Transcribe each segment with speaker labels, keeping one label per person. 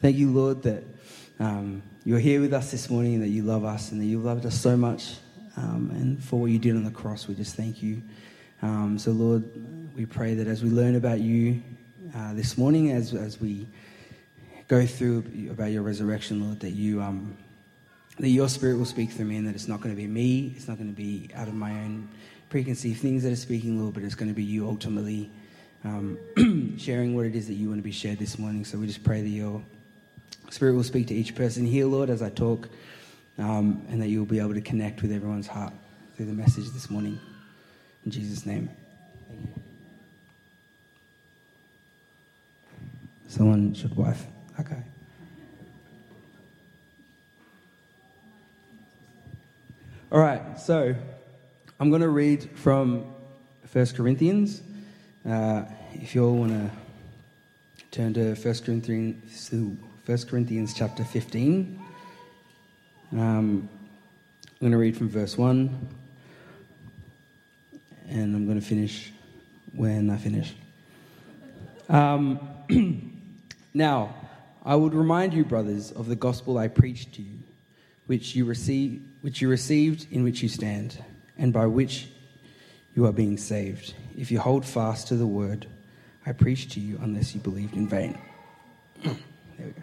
Speaker 1: Thank you, Lord, that um, you're here with us this morning and that you love us and that you've loved us so much. Um, and for what you did on the cross, we just thank you. Um, so, Lord, we pray that as we learn about you uh, this morning, as, as we go through about your resurrection, Lord, that you um, that your spirit will speak through me and that it's not going to be me, it's not going to be out of my own preconceived things that are speaking, Lord, but it's going to be you ultimately um, sharing what it is that you want to be shared this morning. So we just pray that your spirit will speak to each person here, Lord, as I talk, um, and that you'll be able to connect with everyone's heart through the message this morning. In Jesus' name. Someone should wife. Okay. All right, so I'm going to read from 1 Corinthians. Uh, if you all want to turn to 1 Corinthians, 1 Corinthians chapter 15, um, I'm going to read from verse 1, and I'm going to finish when I finish. Um, now, I would remind you, brothers, of the gospel I preached to you, which you, receive, which you received, in which you stand, and by which you are being saved, if you hold fast to the word I preached to you, unless you believed in vain. there we go.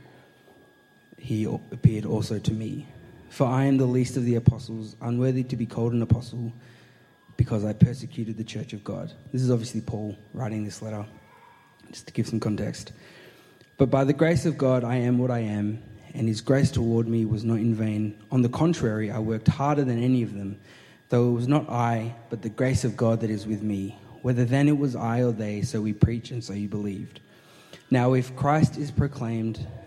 Speaker 1: he appeared also to me. For I am the least of the apostles, unworthy to be called an apostle, because I persecuted the church of God. This is obviously Paul writing this letter, just to give some context. But by the grace of God, I am what I am, and his grace toward me was not in vain. On the contrary, I worked harder than any of them, though it was not I, but the grace of God that is with me. Whether then it was I or they, so we preach, and so you believed. Now, if Christ is proclaimed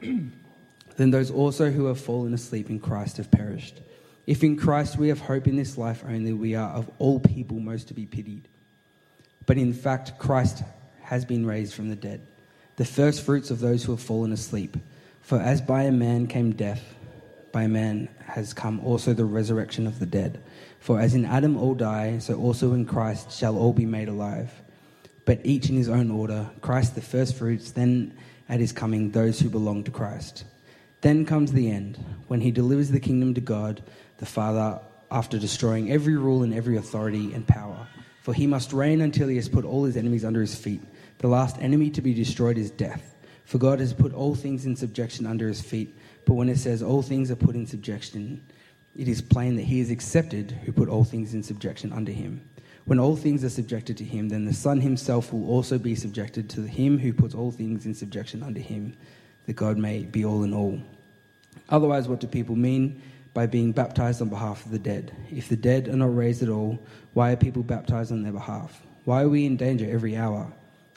Speaker 1: then those also who have fallen asleep in Christ have perished. If in Christ we have hope in this life only, we are of all people most to be pitied. But in fact, Christ has been raised from the dead, the first fruits of those who have fallen asleep. For as by a man came death, by a man has come also the resurrection of the dead. For as in Adam all die, so also in Christ shall all be made alive. But each in his own order Christ the firstfruits, then at his coming those who belong to Christ. Then comes the end, when he delivers the kingdom to God the Father after destroying every rule and every authority and power. For he must reign until he has put all his enemies under his feet. The last enemy to be destroyed is death. For God has put all things in subjection under his feet. But when it says all things are put in subjection, it is plain that he is accepted who put all things in subjection under him. When all things are subjected to him, then the Son himself will also be subjected to him who puts all things in subjection under him, that God may be all in all. Otherwise, what do people mean by being baptized on behalf of the dead? If the dead are not raised at all, why are people baptized on their behalf? Why are we in danger every hour?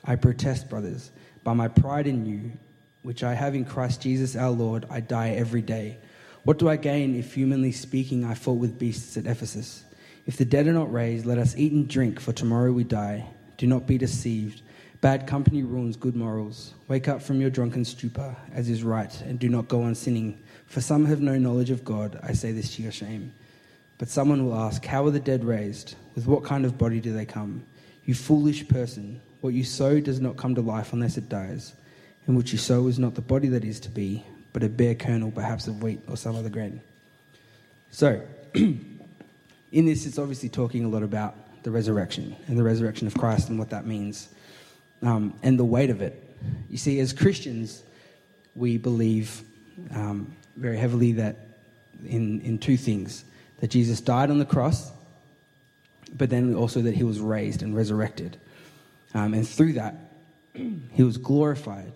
Speaker 1: I protest, brothers, by my pride in you, which I have in Christ Jesus our Lord, I die every day. What do I gain if, humanly speaking, I fought with beasts at Ephesus? If the dead are not raised, let us eat and drink, for tomorrow we die. Do not be deceived. Bad company ruins good morals. Wake up from your drunken stupor, as is right, and do not go on sinning. For some have no knowledge of God. I say this to your shame. But someone will ask, How are the dead raised? With what kind of body do they come? You foolish person, what you sow does not come to life unless it dies and which you sow is not the body that is to be, but a bare kernel, perhaps of wheat or some other grain. So, in this, it's obviously talking a lot about the resurrection and the resurrection of Christ and what that means um, and the weight of it. You see, as Christians, we believe um, very heavily that in, in two things that Jesus died on the cross, but then also that he was raised and resurrected. Um, and through that, he was glorified.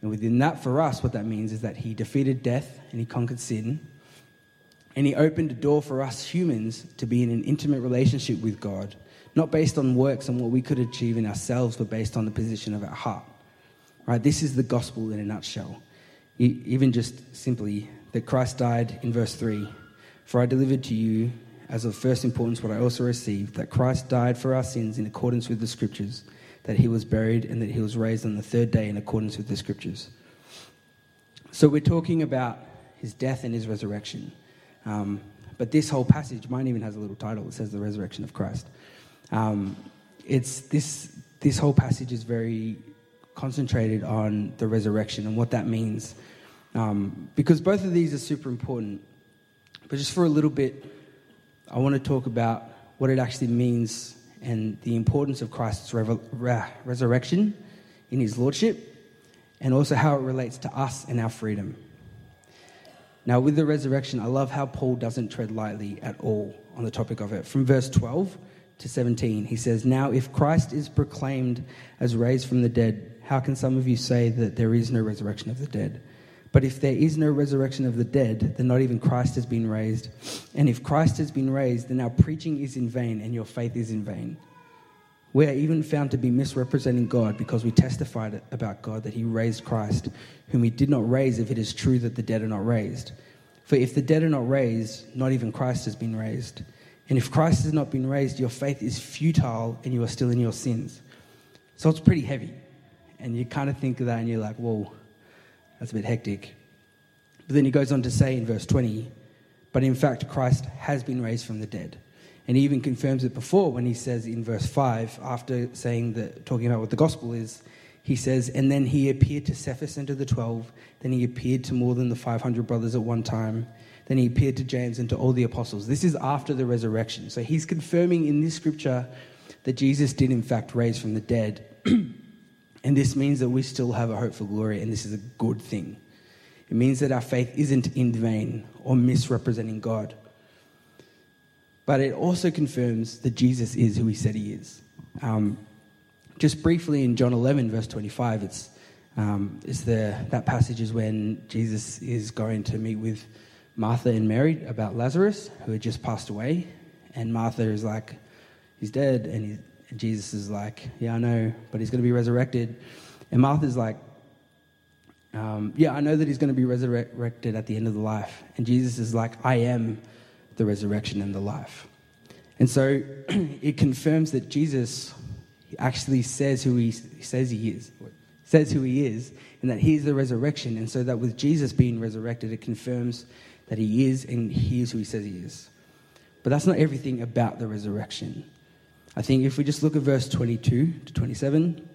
Speaker 1: And within that, for us, what that means is that he defeated death and he conquered sin. And he opened a door for us humans to be in an intimate relationship with God, not based on works and what we could achieve in ourselves, but based on the position of our heart. Right? This is the gospel in a nutshell. Even just simply that Christ died in verse 3 For I delivered to you as of first importance what I also received that Christ died for our sins in accordance with the scriptures, that he was buried, and that he was raised on the third day in accordance with the scriptures. So we're talking about his death and his resurrection. Um, but this whole passage, mine even has a little title. It says the resurrection of Christ. Um, it's this, this whole passage is very concentrated on the resurrection and what that means. Um, because both of these are super important. But just for a little bit, I want to talk about what it actually means and the importance of Christ's resurrection in his lordship, and also how it relates to us and our freedom. Now, with the resurrection, I love how Paul doesn't tread lightly at all on the topic of it. From verse 12 to 17, he says, Now, if Christ is proclaimed as raised from the dead, how can some of you say that there is no resurrection of the dead? But if there is no resurrection of the dead, then not even Christ has been raised. And if Christ has been raised, then our preaching is in vain and your faith is in vain. We are even found to be misrepresenting God because we testified about God that he raised Christ, whom he did not raise if it is true that the dead are not raised. For if the dead are not raised, not even Christ has been raised. And if Christ has not been raised, your faith is futile and you are still in your sins. So it's pretty heavy. And you kind of think of that and you're like, whoa, that's a bit hectic. But then he goes on to say in verse 20, but in fact, Christ has been raised from the dead. And he even confirms it before when he says in verse 5, after saying that, talking about what the gospel is, he says, And then he appeared to Cephas and to the twelve. Then he appeared to more than the 500 brothers at one time. Then he appeared to James and to all the apostles. This is after the resurrection. So he's confirming in this scripture that Jesus did, in fact, raise from the dead. and this means that we still have a hope for glory, and this is a good thing. It means that our faith isn't in vain or misrepresenting God. But it also confirms that Jesus is who he said he is. Um, just briefly in John 11, verse 25, it's, um, it's the, that passage is when Jesus is going to meet with Martha and Mary about Lazarus, who had just passed away. And Martha is like, he's dead. And, he, and Jesus is like, yeah, I know, but he's going to be resurrected. And Martha's like, um, yeah, I know that he's going to be resurrected at the end of the life. And Jesus is like, I am the resurrection and the life. And so it confirms that Jesus actually says who he says he is, says who he is, and that he is the resurrection. And so that with Jesus being resurrected, it confirms that he is and he is who he says he is. But that's not everything about the resurrection. I think if we just look at verse 22 to 27,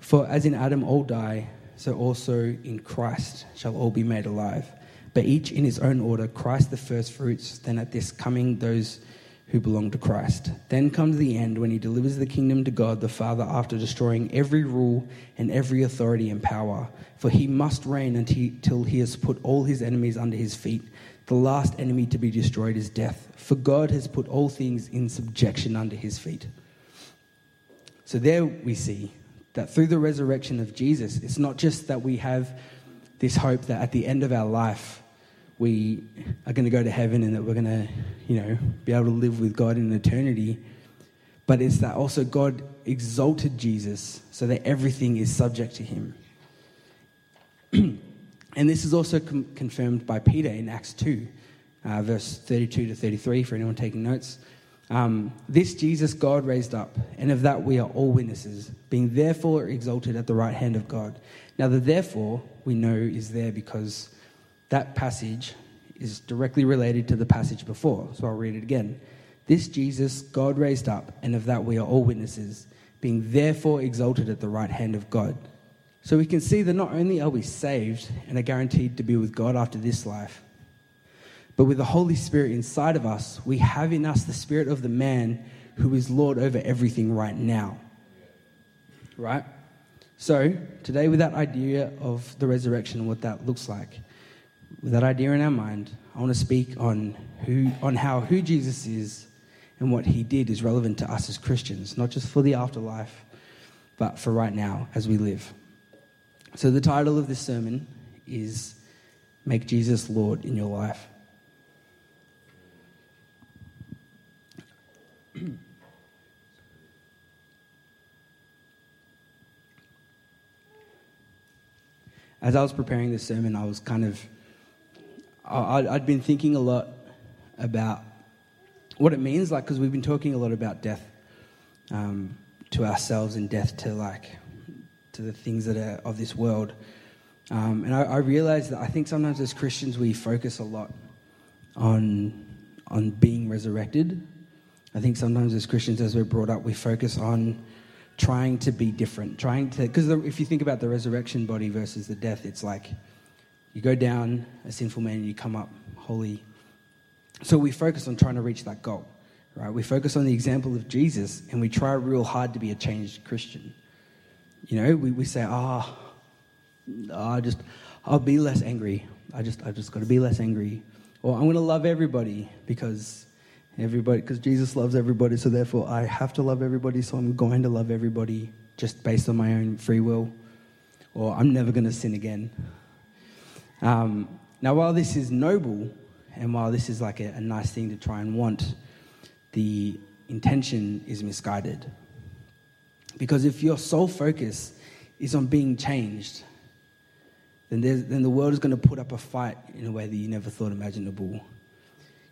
Speaker 1: for as in Adam all die, so also in Christ shall all be made alive but each in his own order Christ the first fruits, then at this coming those who belong to Christ. Then comes the end when he delivers the kingdom to God the Father after destroying every rule and every authority and power. For he must reign until he has put all his enemies under his feet. The last enemy to be destroyed is death, for God has put all things in subjection under his feet. So there we see that through the resurrection of Jesus, it's not just that we have this hope that at the end of our life, we are going to go to heaven and that we're going to, you know, be able to live with God in eternity. But it's that also God exalted Jesus so that everything is subject to him. and this is also com- confirmed by Peter in Acts 2, uh, verse 32 to 33, for anyone taking notes. Um, this Jesus God raised up, and of that we are all witnesses, being therefore exalted at the right hand of God. Now, the therefore we know is there because that passage is directly related to the passage before. So I'll read it again. This Jesus God raised up, and of that we are all witnesses, being therefore exalted at the right hand of God. So we can see that not only are we saved and are guaranteed to be with God after this life, but with the Holy Spirit inside of us, we have in us the spirit of the man who is Lord over everything right now. Right? So, today, with that idea of the resurrection and what that looks like, with that idea in our mind, I want to speak on, who, on how who Jesus is and what he did is relevant to us as Christians, not just for the afterlife, but for right now as we live. So, the title of this sermon is Make Jesus Lord in Your Life. As I was preparing this sermon, I was kind of, I'd been thinking a lot about what it means, like, because we've been talking a lot about death um, to ourselves and death to, like, to the things that are of this world. Um, and I, I realized that I think sometimes as Christians we focus a lot on, on being resurrected. I think sometimes as Christians, as we're brought up, we focus on trying to be different, trying to, because if you think about the resurrection body versus the death, it's like you go down a sinful man and you come up holy so we focus on trying to reach that goal, right? We focus on the example of Jesus and we try real hard to be a changed Christian. You know, we, we say, ah, oh, I just, I'll be less angry. I just, I just got to be less angry. Or I'm going to love everybody because everybody, because Jesus loves everybody. So therefore I have to love everybody. So I'm going to love everybody just based on my own free will. Or I'm never going to sin again. Um, now, while this is noble, and while this is like a, a nice thing to try and want, the intention is misguided. Because if your sole focus is on being changed, then, then the world is going to put up a fight in a way that you never thought imaginable.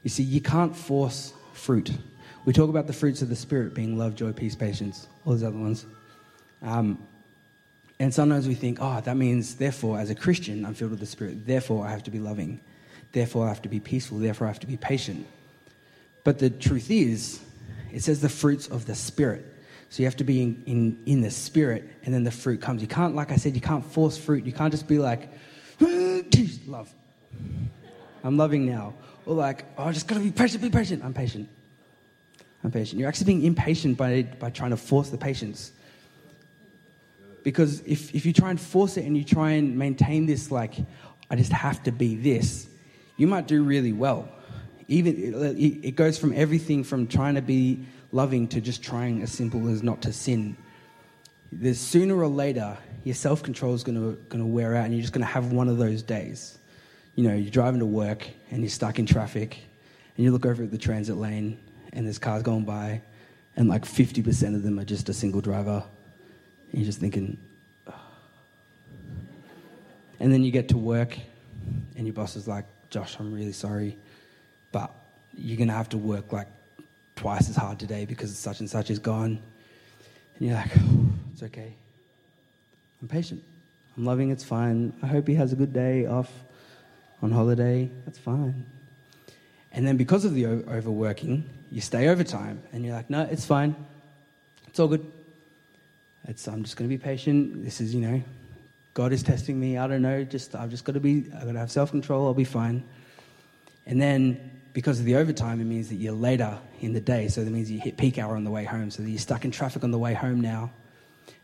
Speaker 1: You see, you can't force fruit. We talk about the fruits of the Spirit being love, joy, peace, patience, all those other ones. Um, and sometimes we think, oh, that means, therefore, as a Christian, I'm filled with the Spirit. Therefore, I have to be loving. Therefore, I have to be peaceful. Therefore, I have to be patient. But the truth is, it says the fruits of the Spirit. So you have to be in, in, in the Spirit, and then the fruit comes. You can't, like I said, you can't force fruit. You can't just be like, ah, love. I'm loving now. Or like, oh, I just gotta be patient, be patient. I'm patient. I'm patient. You're actually being impatient by, by trying to force the patience. Because if, if you try and force it and you try and maintain this, like, I just have to be this, you might do really well. Even it goes from everything from trying to be loving to just trying as simple as not to sin. There's sooner or later your self control is going to wear out, and you're just going to have one of those days. You know, you're driving to work and you're stuck in traffic, and you look over at the transit lane, and there's cars going by, and like 50% of them are just a single driver. You're just thinking, and then you get to work, and your boss is like, Josh, I'm really sorry, but you're going to have to work like twice as hard today because such and such is gone. And you're like, oh, it's okay. I'm patient. I'm loving, it's fine. I hope he has a good day off on holiday. That's fine. And then because of the overworking, you stay overtime and you're like, no, it's fine. It's all good. It's, I'm just going to be patient. This is, you know, God is testing me. I don't know. Just I've just got to be. I've got to have self control. I'll be fine. And then because of the overtime, it means that you're later in the day. So that means you hit peak hour on the way home. So you're stuck in traffic on the way home now.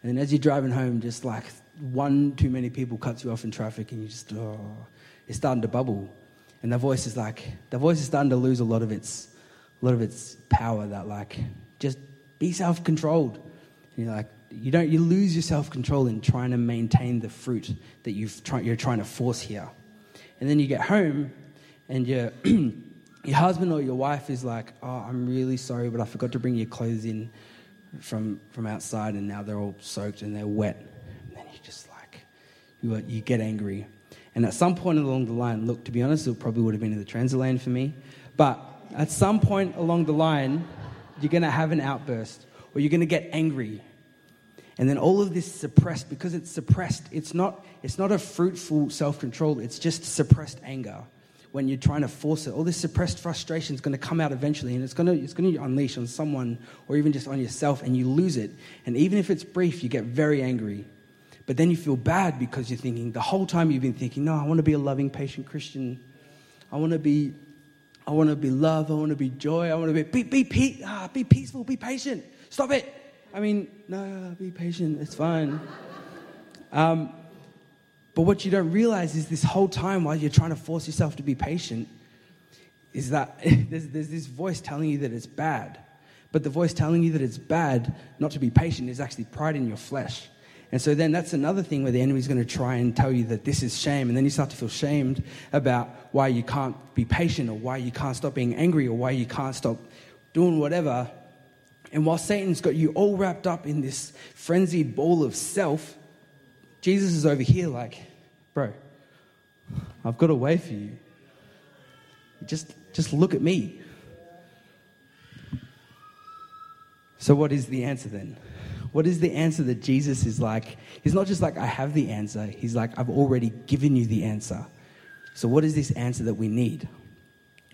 Speaker 1: And then as you're driving home, just like one too many people cuts you off in traffic, and you just oh, it's starting to bubble. And the voice is like the voice is starting to lose a lot of its a lot of its power. That like just be self controlled. And you're like, you don't you lose your self-control in trying to maintain the fruit that you've try, you're trying to force here. And then you get home and your your husband or your wife is like oh i'm really sorry but i forgot to bring your clothes in from from outside and now they're all soaked and they're wet. And then you just like you, you get angry. And at some point along the line look to be honest it probably would have been in the transit lane for me but at some point along the line you're going to have an outburst or you're going to get angry and then all of this suppressed, because it's suppressed, it's not, it's not a fruitful self control, it's just suppressed anger when you're trying to force it. All this suppressed frustration is going to come out eventually, and it's going, to, it's going to unleash on someone or even just on yourself, and you lose it. And even if it's brief, you get very angry. But then you feel bad because you're thinking, the whole time you've been thinking, no, I want to be a loving, patient Christian. I want to be, I want to be love. I want to be joy. I want to be, be, be, ah, be peaceful, be patient. Stop it. I mean, no, be patient. It's fine. Um, but what you don't realize is this whole time while you're trying to force yourself to be patient, is that there's, there's this voice telling you that it's bad. But the voice telling you that it's bad not to be patient is actually pride in your flesh. And so then that's another thing where the enemy's going to try and tell you that this is shame. And then you start to feel shamed about why you can't be patient or why you can't stop being angry or why you can't stop doing whatever. And while Satan's got you all wrapped up in this frenzied ball of self, Jesus is over here like, bro, I've got a way for you. Just, just look at me. So, what is the answer then? What is the answer that Jesus is like? He's not just like, I have the answer. He's like, I've already given you the answer. So, what is this answer that we need?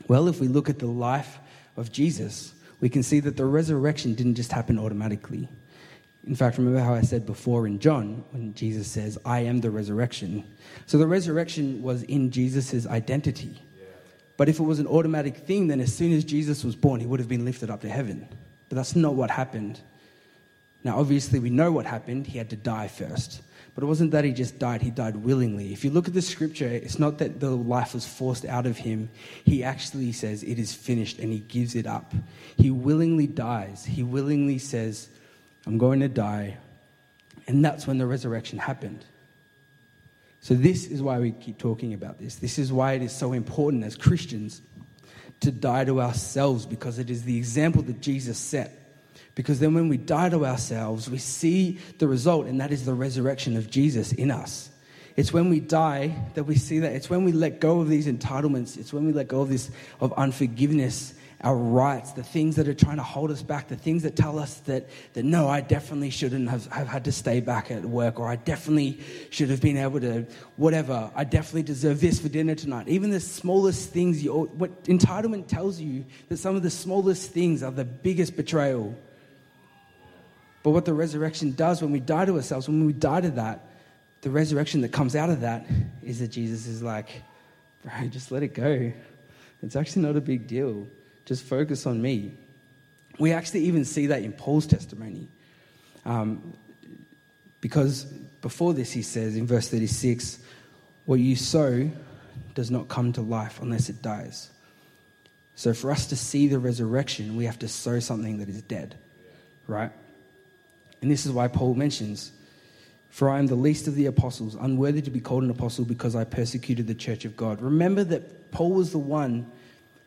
Speaker 1: Well, if we look at the life of Jesus, we can see that the resurrection didn't just happen automatically. In fact, remember how I said before in John, when Jesus says, I am the resurrection. So the resurrection was in Jesus' identity. But if it was an automatic thing, then as soon as Jesus was born, he would have been lifted up to heaven. But that's not what happened. Now, obviously, we know what happened. He had to die first. But it wasn't that he just died, he died willingly. If you look at the scripture, it's not that the life was forced out of him. He actually says, It is finished, and he gives it up. He willingly dies. He willingly says, I'm going to die. And that's when the resurrection happened. So, this is why we keep talking about this. This is why it is so important as Christians to die to ourselves because it is the example that Jesus set. Because then, when we die to ourselves, we see the result, and that is the resurrection of Jesus in us. It's when we die that we see that. It's when we let go of these entitlements. It's when we let go of this of unforgiveness, our rights, the things that are trying to hold us back, the things that tell us that, that no, I definitely shouldn't have, have had to stay back at work, or I definitely should have been able to, whatever, I definitely deserve this for dinner tonight. Even the smallest things, you, what entitlement tells you that some of the smallest things are the biggest betrayal. But what the resurrection does when we die to ourselves, when we die to that, the resurrection that comes out of that is that Jesus is like, bro, just let it go. It's actually not a big deal. Just focus on me. We actually even see that in Paul's testimony. Um, because before this, he says in verse 36, What you sow does not come to life unless it dies. So for us to see the resurrection, we have to sow something that is dead, right? And this is why Paul mentions, For I am the least of the apostles, unworthy to be called an apostle because I persecuted the church of God. Remember that Paul was the one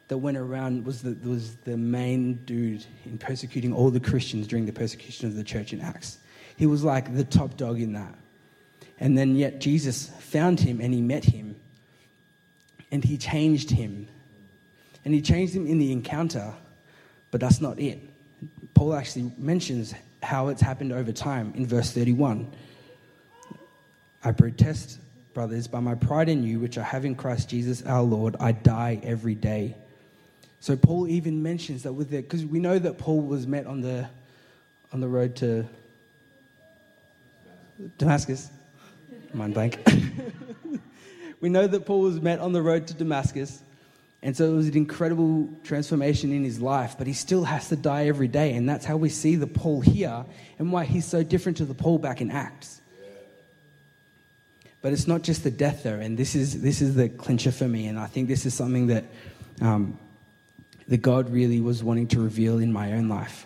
Speaker 1: that went around, was the, was the main dude in persecuting all the Christians during the persecution of the church in Acts. He was like the top dog in that. And then yet Jesus found him and he met him and he changed him. And he changed him in the encounter, but that's not it. Paul actually mentions how it's happened over time in verse 31. I protest, brothers, by my pride in you, which I have in Christ Jesus our Lord, I die every day. So Paul even mentions that with it, because we know that Paul was met on the, on the road to Damascus. Mind blank. we know that Paul was met on the road to Damascus. And so it was an incredible transformation in his life, but he still has to die every day. And that's how we see the Paul here and why he's so different to the Paul back in Acts. But it's not just the death, though. And this is, this is the clincher for me. And I think this is something that, um, that God really was wanting to reveal in my own life.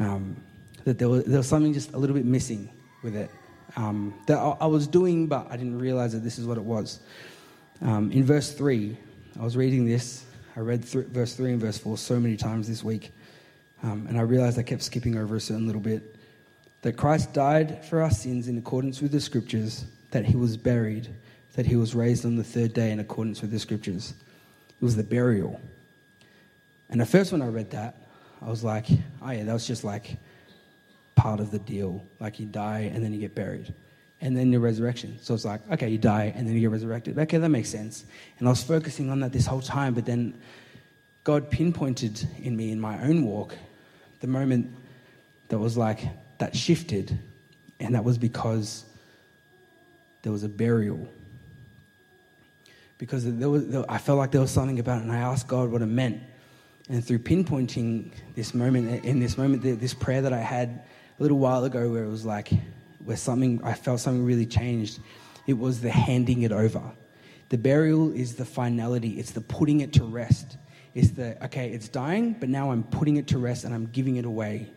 Speaker 1: Um, that there was, there was something just a little bit missing with it. Um, that I, I, was doing, but I didn't realize that this is what it was. Um, in verse 3, I was reading this. I read th- verse 3 and verse 4 so many times this week. Um, and I realized I kept skipping over a certain little bit. That Christ died for our sins in accordance with the scriptures, that he was buried, that he was raised on the third day in accordance with the scriptures. It was the burial. And at first, when I read that, I was like, oh, yeah, that was just like part of the deal. Like you die and then you get buried and then the resurrection. So it's like, okay, you die and then you get resurrected. Okay, that makes sense. And I was focusing on that this whole time, but then God pinpointed in me in my own walk the moment that was like, that shifted. And that was because there was a burial. Because there was, I felt like there was something about it, and I asked God what it meant. And through pinpointing this moment, in this moment, this prayer that I had a little while ago, where it was like, where something, I felt something really changed, it was the handing it over. The burial is the finality, it's the putting it to rest. It's the, okay, it's dying, but now I'm putting it to rest and I'm giving it away.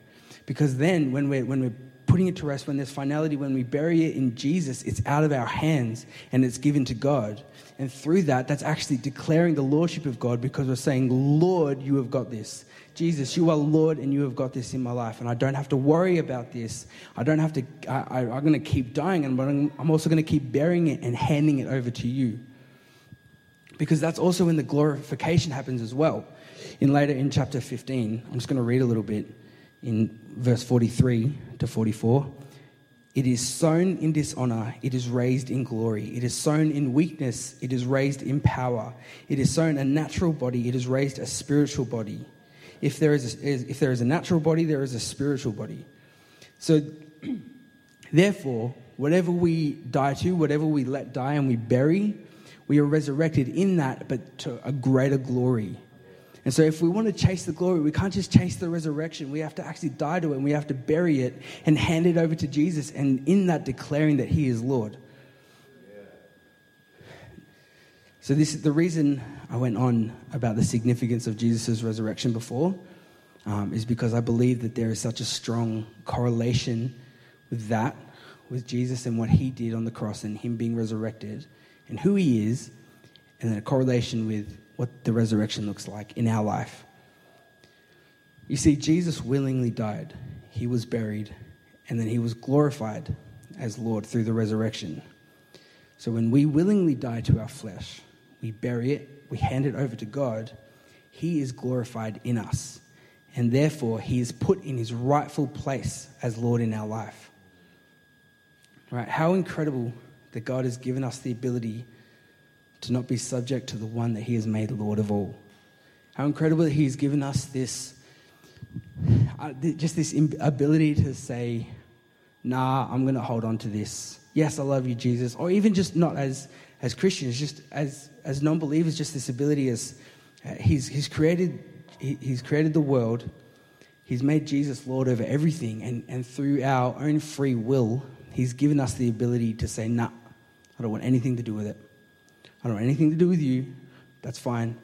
Speaker 1: Because then, when we're, when we're putting it to rest, when there's finality, when we bury it in Jesus, it's out of our hands and it's given to God. And through that, that's actually declaring the lordship of God because we're saying, Lord, you have got this. Jesus, you are Lord and you have got this in my life. And I don't have to worry about this. I don't have to, I, am going to keep dying, and I'm also going to keep burying it and handing it over to you. Because that's also when the glorification happens as well. In later in chapter 15, I'm just going to read a little bit in verse 43 to 44. It is sown in dishonor, it is raised in glory. It is sown in weakness, it is raised in power. It is sown a natural body, it is raised a spiritual body. If there is a, if there is a natural body, there is a spiritual body. So, therefore, whatever we die to, whatever we let die and we bury, we are resurrected in that, but to a greater glory. And so, if we want to chase the glory, we can't just chase the resurrection. We have to actually die to it and we have to bury it and hand it over to Jesus, and in that, declaring that He is Lord. So, this is the reason I went on about the significance of Jesus' resurrection before, um, is because I believe that there is such a strong correlation with that, with Jesus and what He did on the cross and Him being resurrected, and who He is, and then a correlation with what the resurrection looks like in our life. You see, Jesus willingly died, he was buried, and then he was glorified as Lord through the resurrection. So when we willingly die to our flesh, we bury it, we hand it over to God, he is glorified in us. And therefore, he is put in his rightful place as Lord in our life. Right? How incredible that God has given us the ability to not be subject to the one that he has made Lord of all. How incredible that he's given us this, uh, just this ability to say, nah, I'm going to hold on to this. Yes, I love you, Jesus. Or even just not as, as Christians, just as, as non believers, just this ability as uh, he's, he's, created, he, he's created the world. He's made Jesus Lord over everything. And, and through our own free will, he's given us the ability to say, nah, I don't want anything to do with it. I don't want anything to do with you. That's fine.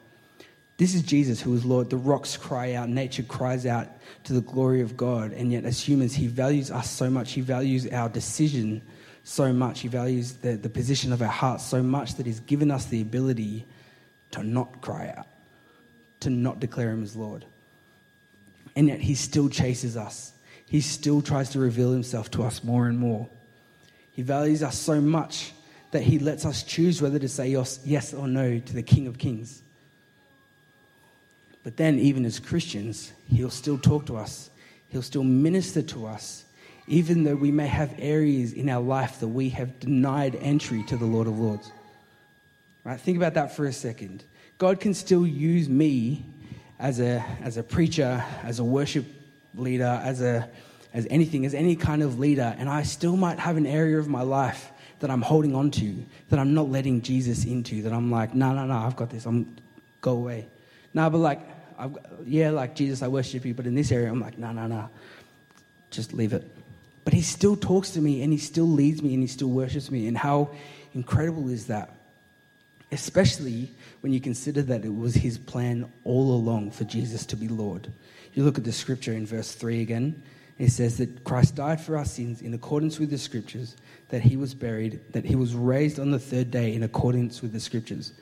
Speaker 1: This is Jesus who is Lord. The rocks cry out, nature cries out to the glory of God. And yet, as humans, He values us so much. He values our decision so much. He values the, the position of our hearts so much that He's given us the ability to not cry out, to not declare Him as Lord. And yet, He still chases us. He still tries to reveal Himself to us more and more. He values us so much that He lets us choose whether to say yes or no to the King of Kings. But then, even as Christians, He'll still talk to us, He'll still minister to us, even though we may have areas in our life that we have denied entry to the Lord of Lords. Right? Think about that for a second. God can still use me as a, as a preacher, as a worship leader, as, a, as anything, as any kind of leader, and I still might have an area of my life that I'm holding on to, that I'm not letting Jesus into, that I'm like, no, no, no, I've got this. I'm go away. No, but like, I've, yeah, like Jesus, I worship you, but in this area, I'm like, no, no, no, just leave it. But he still talks to me, and he still leads me, and he still worships me. And how incredible is that? Especially when you consider that it was his plan all along for Jesus to be Lord. You look at the scripture in verse 3 again. It says that Christ died for our sins in accordance with the scriptures, that he was buried, that he was raised on the third day in accordance with the scriptures,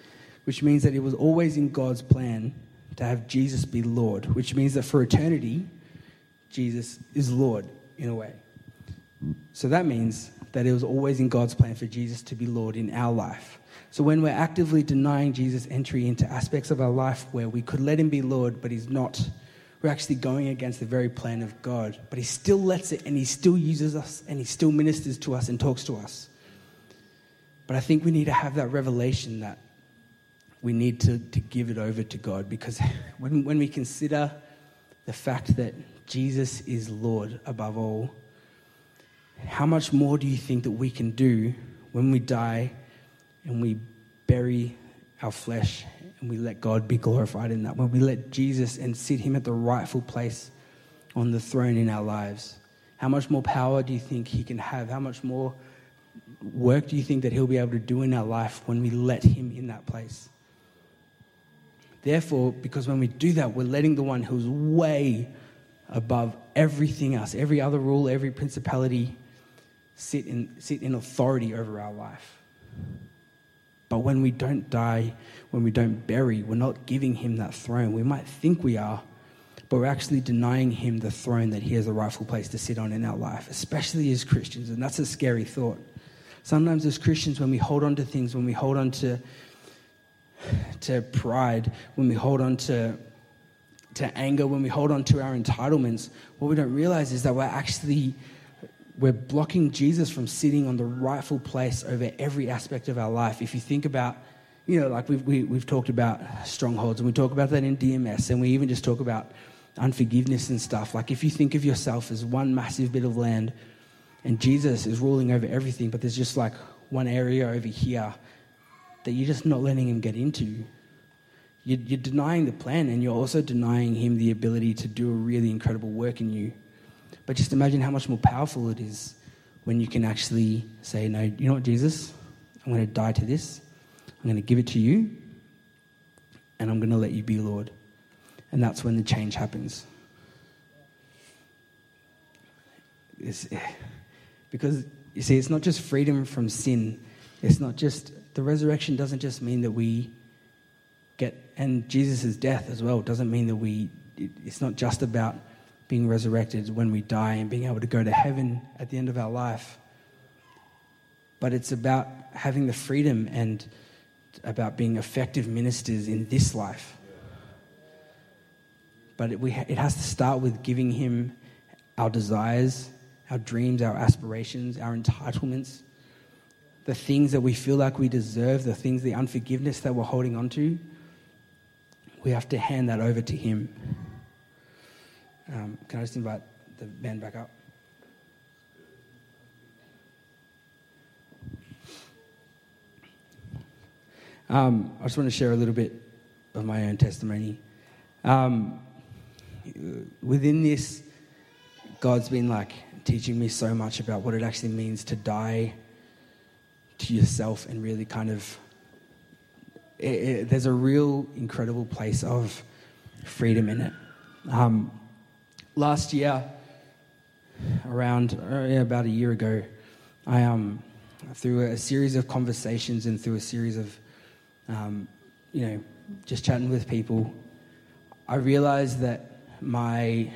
Speaker 1: which means that it was always in God's plan to have Jesus be Lord, which means that for eternity, Jesus is Lord in a way. So that means that it was always in God's plan for Jesus to be Lord in our life. So when we're actively denying Jesus' entry into aspects of our life where we could let him be Lord, but he's not, we're actually going against the very plan of God. But He still lets it and He still uses us and He still ministers to us and talks to us. But I think we need to have that revelation that we need to, to give it over to God because when, when we consider the fact that Jesus is Lord above all, how much more do you think that we can do when we die and we bury our flesh and we let God be glorified in that. When we let Jesus and sit Him at the rightful place on the throne in our lives. How much more power do you think he can have? How much more work do you think that he'll be able to do in our life when we let him in that place? Therefore, because when we do that, we're letting the one who's way above everything else, every other rule, every principality, sit in, sit in authority over our life. But when we don't die, when we don't bury, we're not giving him that throne. We might think we are, but we're actually denying him the throne that he has a rightful place to sit on in our life, especially as Christians. And that's a scary thought. Sometimes, as Christians, when we hold on to things, when we hold on to, to pride, when we hold on to, to anger, when we hold on to our entitlements, what we don't realize is that we're actually we're blocking Jesus from sitting on the rightful place over every aspect of our life. If you think about, you know, like we've, we, have we have talked about strongholds and we talk about that in DMS and we even just talk about unforgiveness and stuff. Like if you think of yourself as one massive bit of land and Jesus is ruling over everything, but there's just like one area over here that you're just not letting him get into. You're, you're denying the plan and you're also denying him the ability to do a really incredible work in you. But just imagine how much more powerful it is when you can actually say, No, you know what, Jesus? I'm going to die to this. I'm going to give it to you. And I'm going to let you be Lord. And that's when the change happens. It's, eh, because, you see, it's not just freedom from sin. It's not just, the resurrection doesn't just mean that we get, and Jesus' death as well doesn't mean that we, it's not just about being resurrected when we die and being able to go to heaven at the end of our life. But it's about having the freedom and about being effective ministers in this life. But it, we, it has to start with giving Him our desires, our dreams, our aspirations, our entitlements, the things that we feel like we deserve, the things, the unforgiveness that we're holding on to. We have to hand that over to Him. Um, can I just invite the band back up? Um, I just want to share a little bit of my own testimony. Um, within this, God's been like teaching me so much about what it actually means to die to yourself and really kind of. It, it, there's a real incredible place of freedom in it. Um, last year, around uh, about a year ago, I um, through a series of conversations and through a series of, um, you know, just chatting with people, I realized that my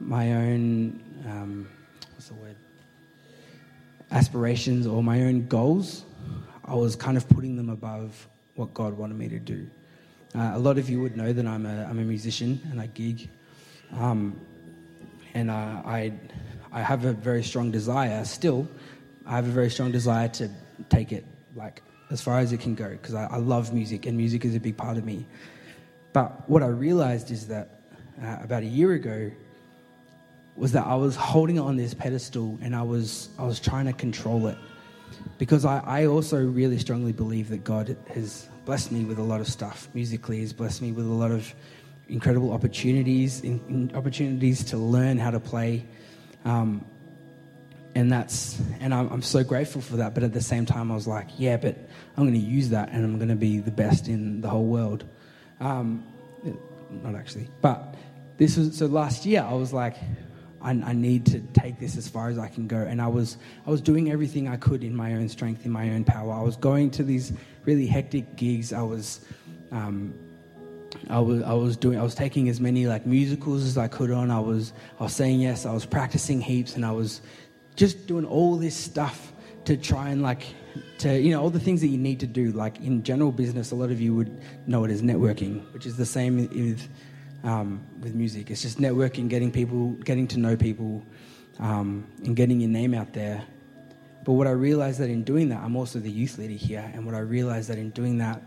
Speaker 1: my own um, what's the word aspirations or my own goals, I was kind of putting them above what God wanted me to do. Uh, a lot of you would know that I'm a, I'm a musician and I gig um, and uh, I, I have a very strong desire still. I have a very strong desire to take it like as far as it can go because I, I, love music and music is a big part of me. But what I realized is that uh, about a year ago was that I was holding it on this pedestal and I was I was trying to control it because I, I also really strongly believe that God has blessed me with a lot of stuff musically. He's blessed me with a lot of incredible opportunities, in, in opportunities to learn how to play. Um, and that's and I'm, I'm, so grateful for that. But at the same time, I was like, yeah, but I'm going to use that, and I'm going to be the best in the whole world. Um, not actually, but this was so. Last year, I was like, I, I, need to take this as far as I can go, and I was I was doing everything I could in my own strength, in my own power. I was going to these really hectic gigs. I was um, I was, I was doing, I was taking as many like musicals as I could on. I was, I was saying yes. I was practicing heaps, and I was just doing all this stuff to try and like, to you know, all the things that you need to do. Like in general business, a lot of you would know it as networking, which is the same with um, with music. It's just networking, getting people, getting to know people, um, and getting your name out there. But what I realized that in doing that, I'm also the youth leader here, and what I realized that in doing that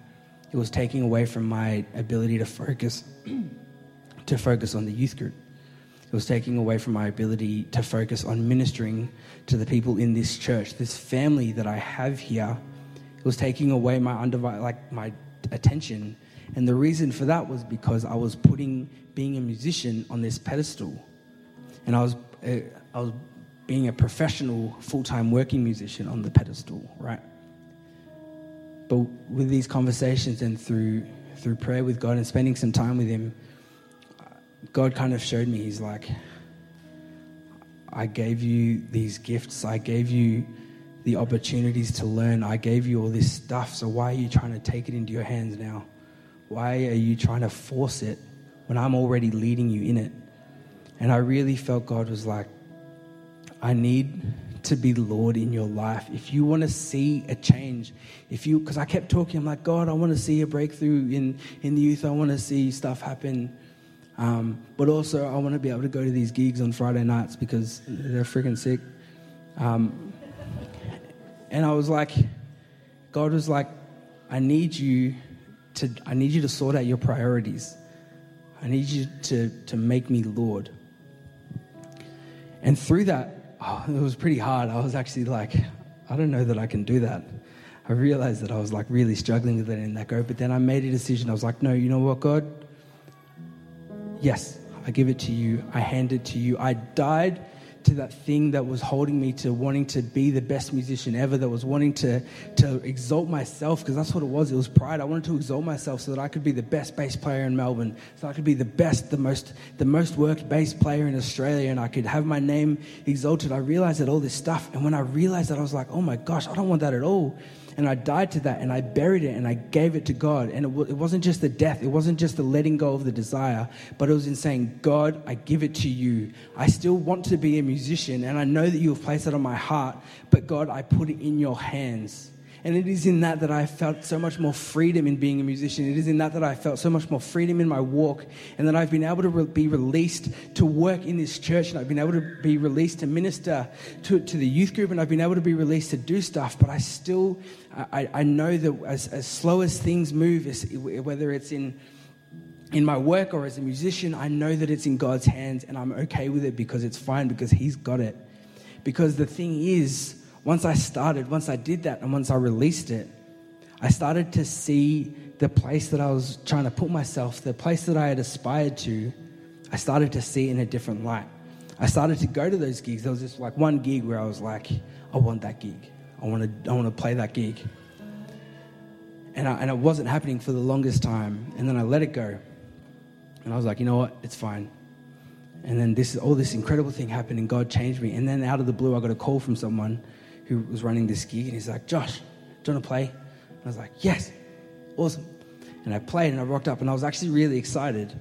Speaker 1: it was taking away from my ability to focus to focus on the youth group. It was taking away from my ability to focus on ministering to the people in this church, this family that I have here. It was taking away my undivided, like my attention. And the reason for that was because I was putting being a musician on this pedestal. And I was uh, I was being a professional, full time working musician on the pedestal, right? But with these conversations and through through prayer with God and spending some time with Him, God kind of showed me. He's like, I gave you these gifts. I gave you the opportunities to learn. I gave you all this stuff. So why are you trying to take it into your hands now? Why are you trying to force it when I'm already leading you in it? And I really felt God was like, I need to be Lord in your life. If you want to see a change, if you, because I kept talking, I'm like, God, I want to see a breakthrough in, in the youth. I want to see stuff happen. Um, but also, I want to be able to go to these gigs on Friday nights because they're freaking sick. Um, and I was like, God was like, I need you to, I need you to sort out your priorities. I need you to, to make me Lord. And through that, oh, it was pretty hard. I was actually like, I don't know that I can do that. I realized that I was like really struggling with it in that go. But then I made a decision. I was like, no, you know what, God? Yes, I give it to you. I hand it to you. I died to that thing that was holding me to wanting to be the best musician ever, that was wanting to, to exalt myself, because that's what it was. It was pride. I wanted to exalt myself so that I could be the best bass player in Melbourne, so I could be the best, the most, the most worked bass player in Australia, and I could have my name exalted. I realized that all this stuff, and when I realized that, I was like, oh my gosh, I don't want that at all. And I died to that and I buried it and I gave it to God. And it, w- it wasn't just the death, it wasn't just the letting go of the desire, but it was in saying, God, I give it to you. I still want to be a musician and I know that you have placed it on my heart, but God, I put it in your hands. And it is in that that I felt so much more freedom in being a musician. It is in that that I felt so much more freedom in my walk, and that I've been able to re- be released to work in this church, and I've been able to be released to minister to, to the youth group, and I've been able to be released to do stuff. But I still, I, I know that as, as slow as things move, whether it's in in my work or as a musician, I know that it's in God's hands, and I'm okay with it because it's fine because He's got it. Because the thing is, once I started, once I did that, and once I released it, I started to see the place that I was trying to put myself, the place that I had aspired to, I started to see in a different light. I started to go to those gigs. There was just like one gig where I was like, I want that gig. I want to, I want to play that gig. And, I, and it wasn't happening for the longest time. And then I let it go. And I was like, you know what? It's fine. And then this all this incredible thing happened, and God changed me. And then out of the blue, I got a call from someone who was running this gig, and he's like, Josh, do you want to play? And I was like, yes, awesome. And I played, and I rocked up, and I was actually really excited.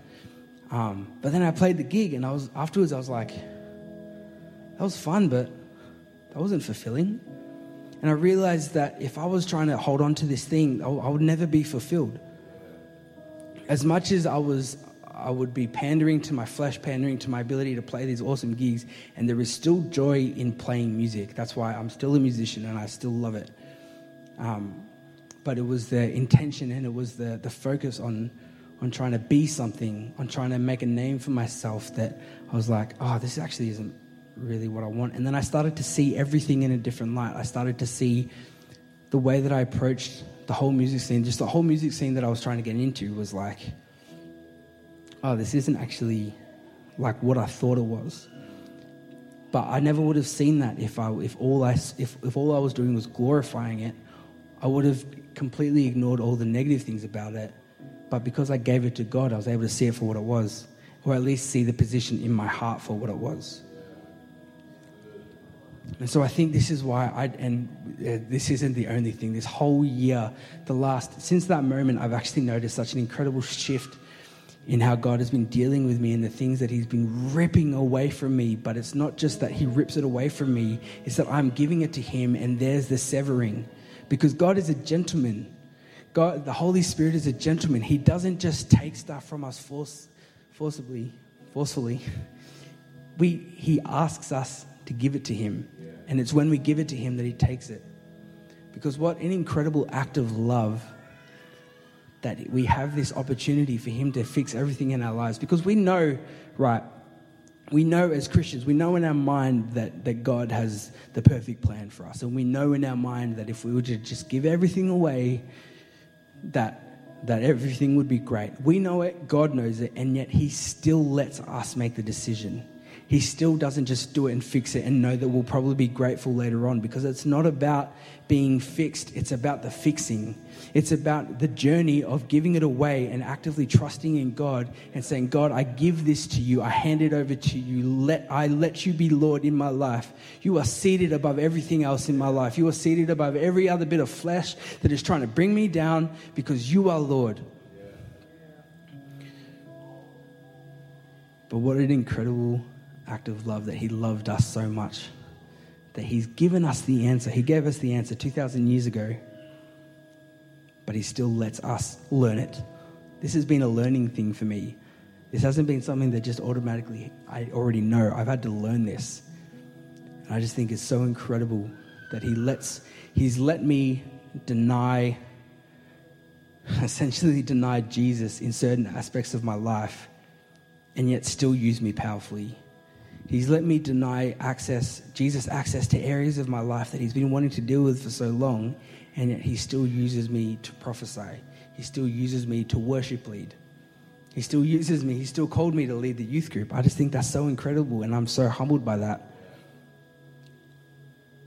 Speaker 1: Um, but then I played the gig, and I was afterwards, I was like, that was fun, but that wasn't fulfilling. And I realized that if I was trying to hold on to this thing, I would never be fulfilled. As much as I was I would be pandering to my flesh, pandering to my ability to play these awesome gigs, and there is still joy in playing music. That's why I'm still a musician and I still love it. Um, but it was the intention and it was the, the focus on, on trying to be something, on trying to make a name for myself that I was like, oh, this actually isn't really what I want. And then I started to see everything in a different light. I started to see the way that I approached the whole music scene, just the whole music scene that I was trying to get into was like, oh, this isn't actually like what I thought it was. But I never would have seen that if, I, if, all I, if, if all I was doing was glorifying it. I would have completely ignored all the negative things about it. But because I gave it to God, I was able to see it for what it was, or at least see the position in my heart for what it was. And so I think this is why I, and uh, this isn't the only thing. This whole year, the last, since that moment, I've actually noticed such an incredible shift in how God has been dealing with me and the things that He's been ripping away from me. But it's not just that He rips it away from me, it's that I'm giving it to Him and there's the severing. Because God is a gentleman. God, the Holy Spirit is a gentleman. He doesn't just take stuff from us force, forcibly, forcefully. We, he asks us to give it to Him. And it's when we give it to Him that He takes it. Because what an incredible act of love that we have this opportunity for Him to fix everything in our lives. Because we know, right, we know as Christians, we know in our mind that, that God has the perfect plan for us. And we know in our mind that if we were to just give everything away, that, that everything would be great. We know it, God knows it, and yet He still lets us make the decision. He still doesn't just do it and fix it and know that we'll probably be grateful later on because it's not about being fixed, it's about the fixing. It's about the journey of giving it away and actively trusting in God and saying, God, I give this to you. I hand it over to you. Let, I let you be Lord in my life. You are seated above everything else in my life. You are seated above every other bit of flesh that is trying to bring me down because you are Lord. But what an incredible act of love that He loved us so much that He's given us the answer. He gave us the answer 2,000 years ago, but He still lets us learn it. This has been a learning thing for me. This hasn't been something that just automatically I already know. I've had to learn this. And I just think it's so incredible that He lets, He's let me deny, essentially deny Jesus in certain aspects of my life and yet still use me powerfully. He's let me deny access, Jesus access to areas of my life that he's been wanting to deal with for so long, and yet he still uses me to prophesy. He still uses me to worship lead. He still uses me. He still called me to lead the youth group. I just think that's so incredible, and I'm so humbled by that.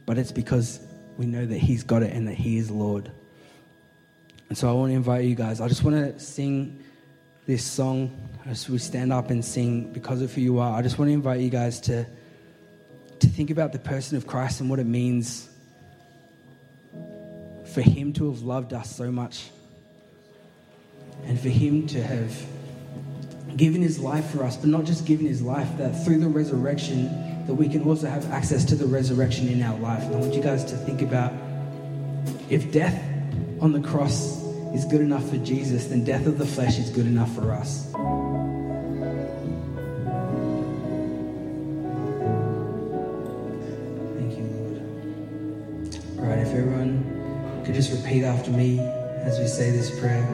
Speaker 1: But it's because we know that he's got it and that he is Lord. And so I want to invite you guys. I just want to sing this song as we stand up and sing because of who you are, I just want to invite you guys to, to think about the person of Christ and what it means for Him to have loved us so much and for Him to have given His life for us, but not just given His life, that through the resurrection, that we can also have access to the resurrection in our life. And I want you guys to think about if death on the cross is good enough for Jesus, then death of the flesh is good enough for us. Thank you, Lord. All right, if everyone could just repeat after me as we say this prayer.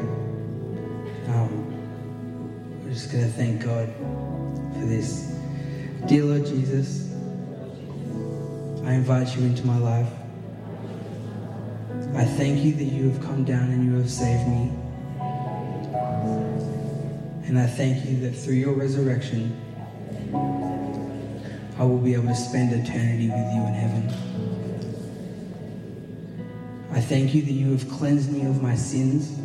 Speaker 1: Um, we're just going to thank God for this. Dear Lord Jesus, I invite you into my life. I thank you that you have come down and you have saved me. And I thank you that through your resurrection, I will be able to spend eternity with you in heaven. I thank you that you have cleansed me of my sins.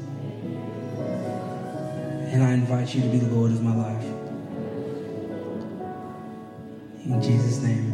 Speaker 1: And I invite you to be the Lord of my life. In Jesus' name.